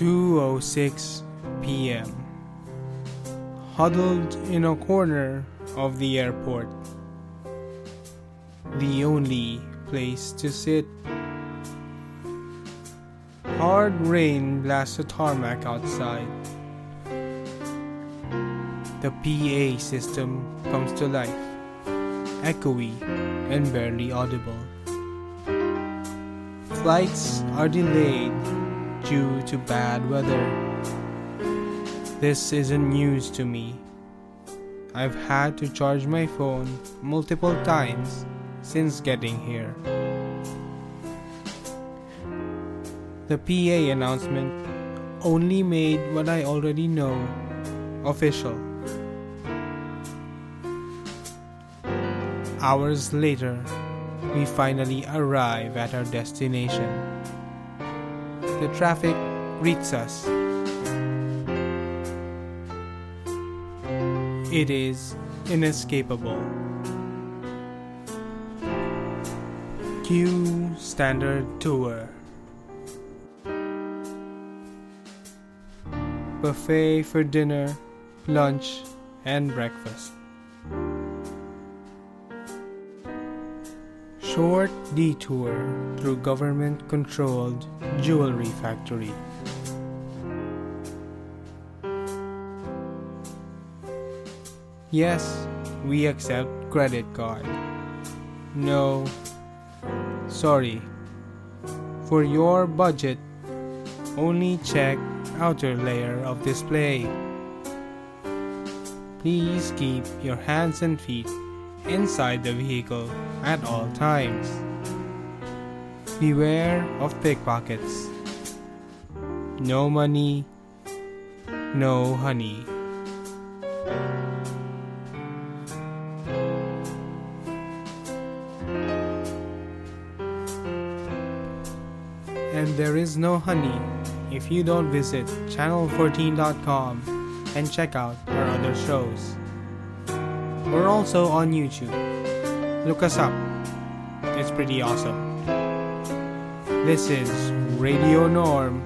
2:06 p.m. Huddled in a corner of the airport. The only place to sit. Hard rain blasts the tarmac outside. The PA system comes to life, echoey and barely audible. Flights are delayed due to bad weather. This isn't news to me. I've had to charge my phone multiple times since getting here. The PA announcement only made what I already know official. Hours later, we finally arrive at our destination. The traffic greets us. It is inescapable. Q Standard Tour Buffet for dinner, lunch, and breakfast. Short detour through government controlled jewelry factory. Yes, we accept credit card. No, sorry. For your budget, only check outer layer of display. Please keep your hands and feet inside the vehicle at all times. Beware of pickpockets. No money, no honey. And there is no honey if you don't visit channel14.com and check out our other shows. We're also on YouTube. Look us up. It's pretty awesome. This is Radio Norm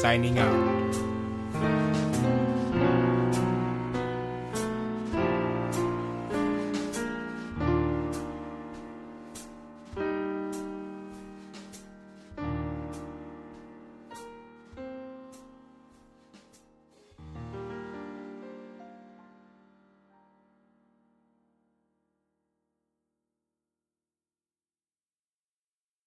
signing out.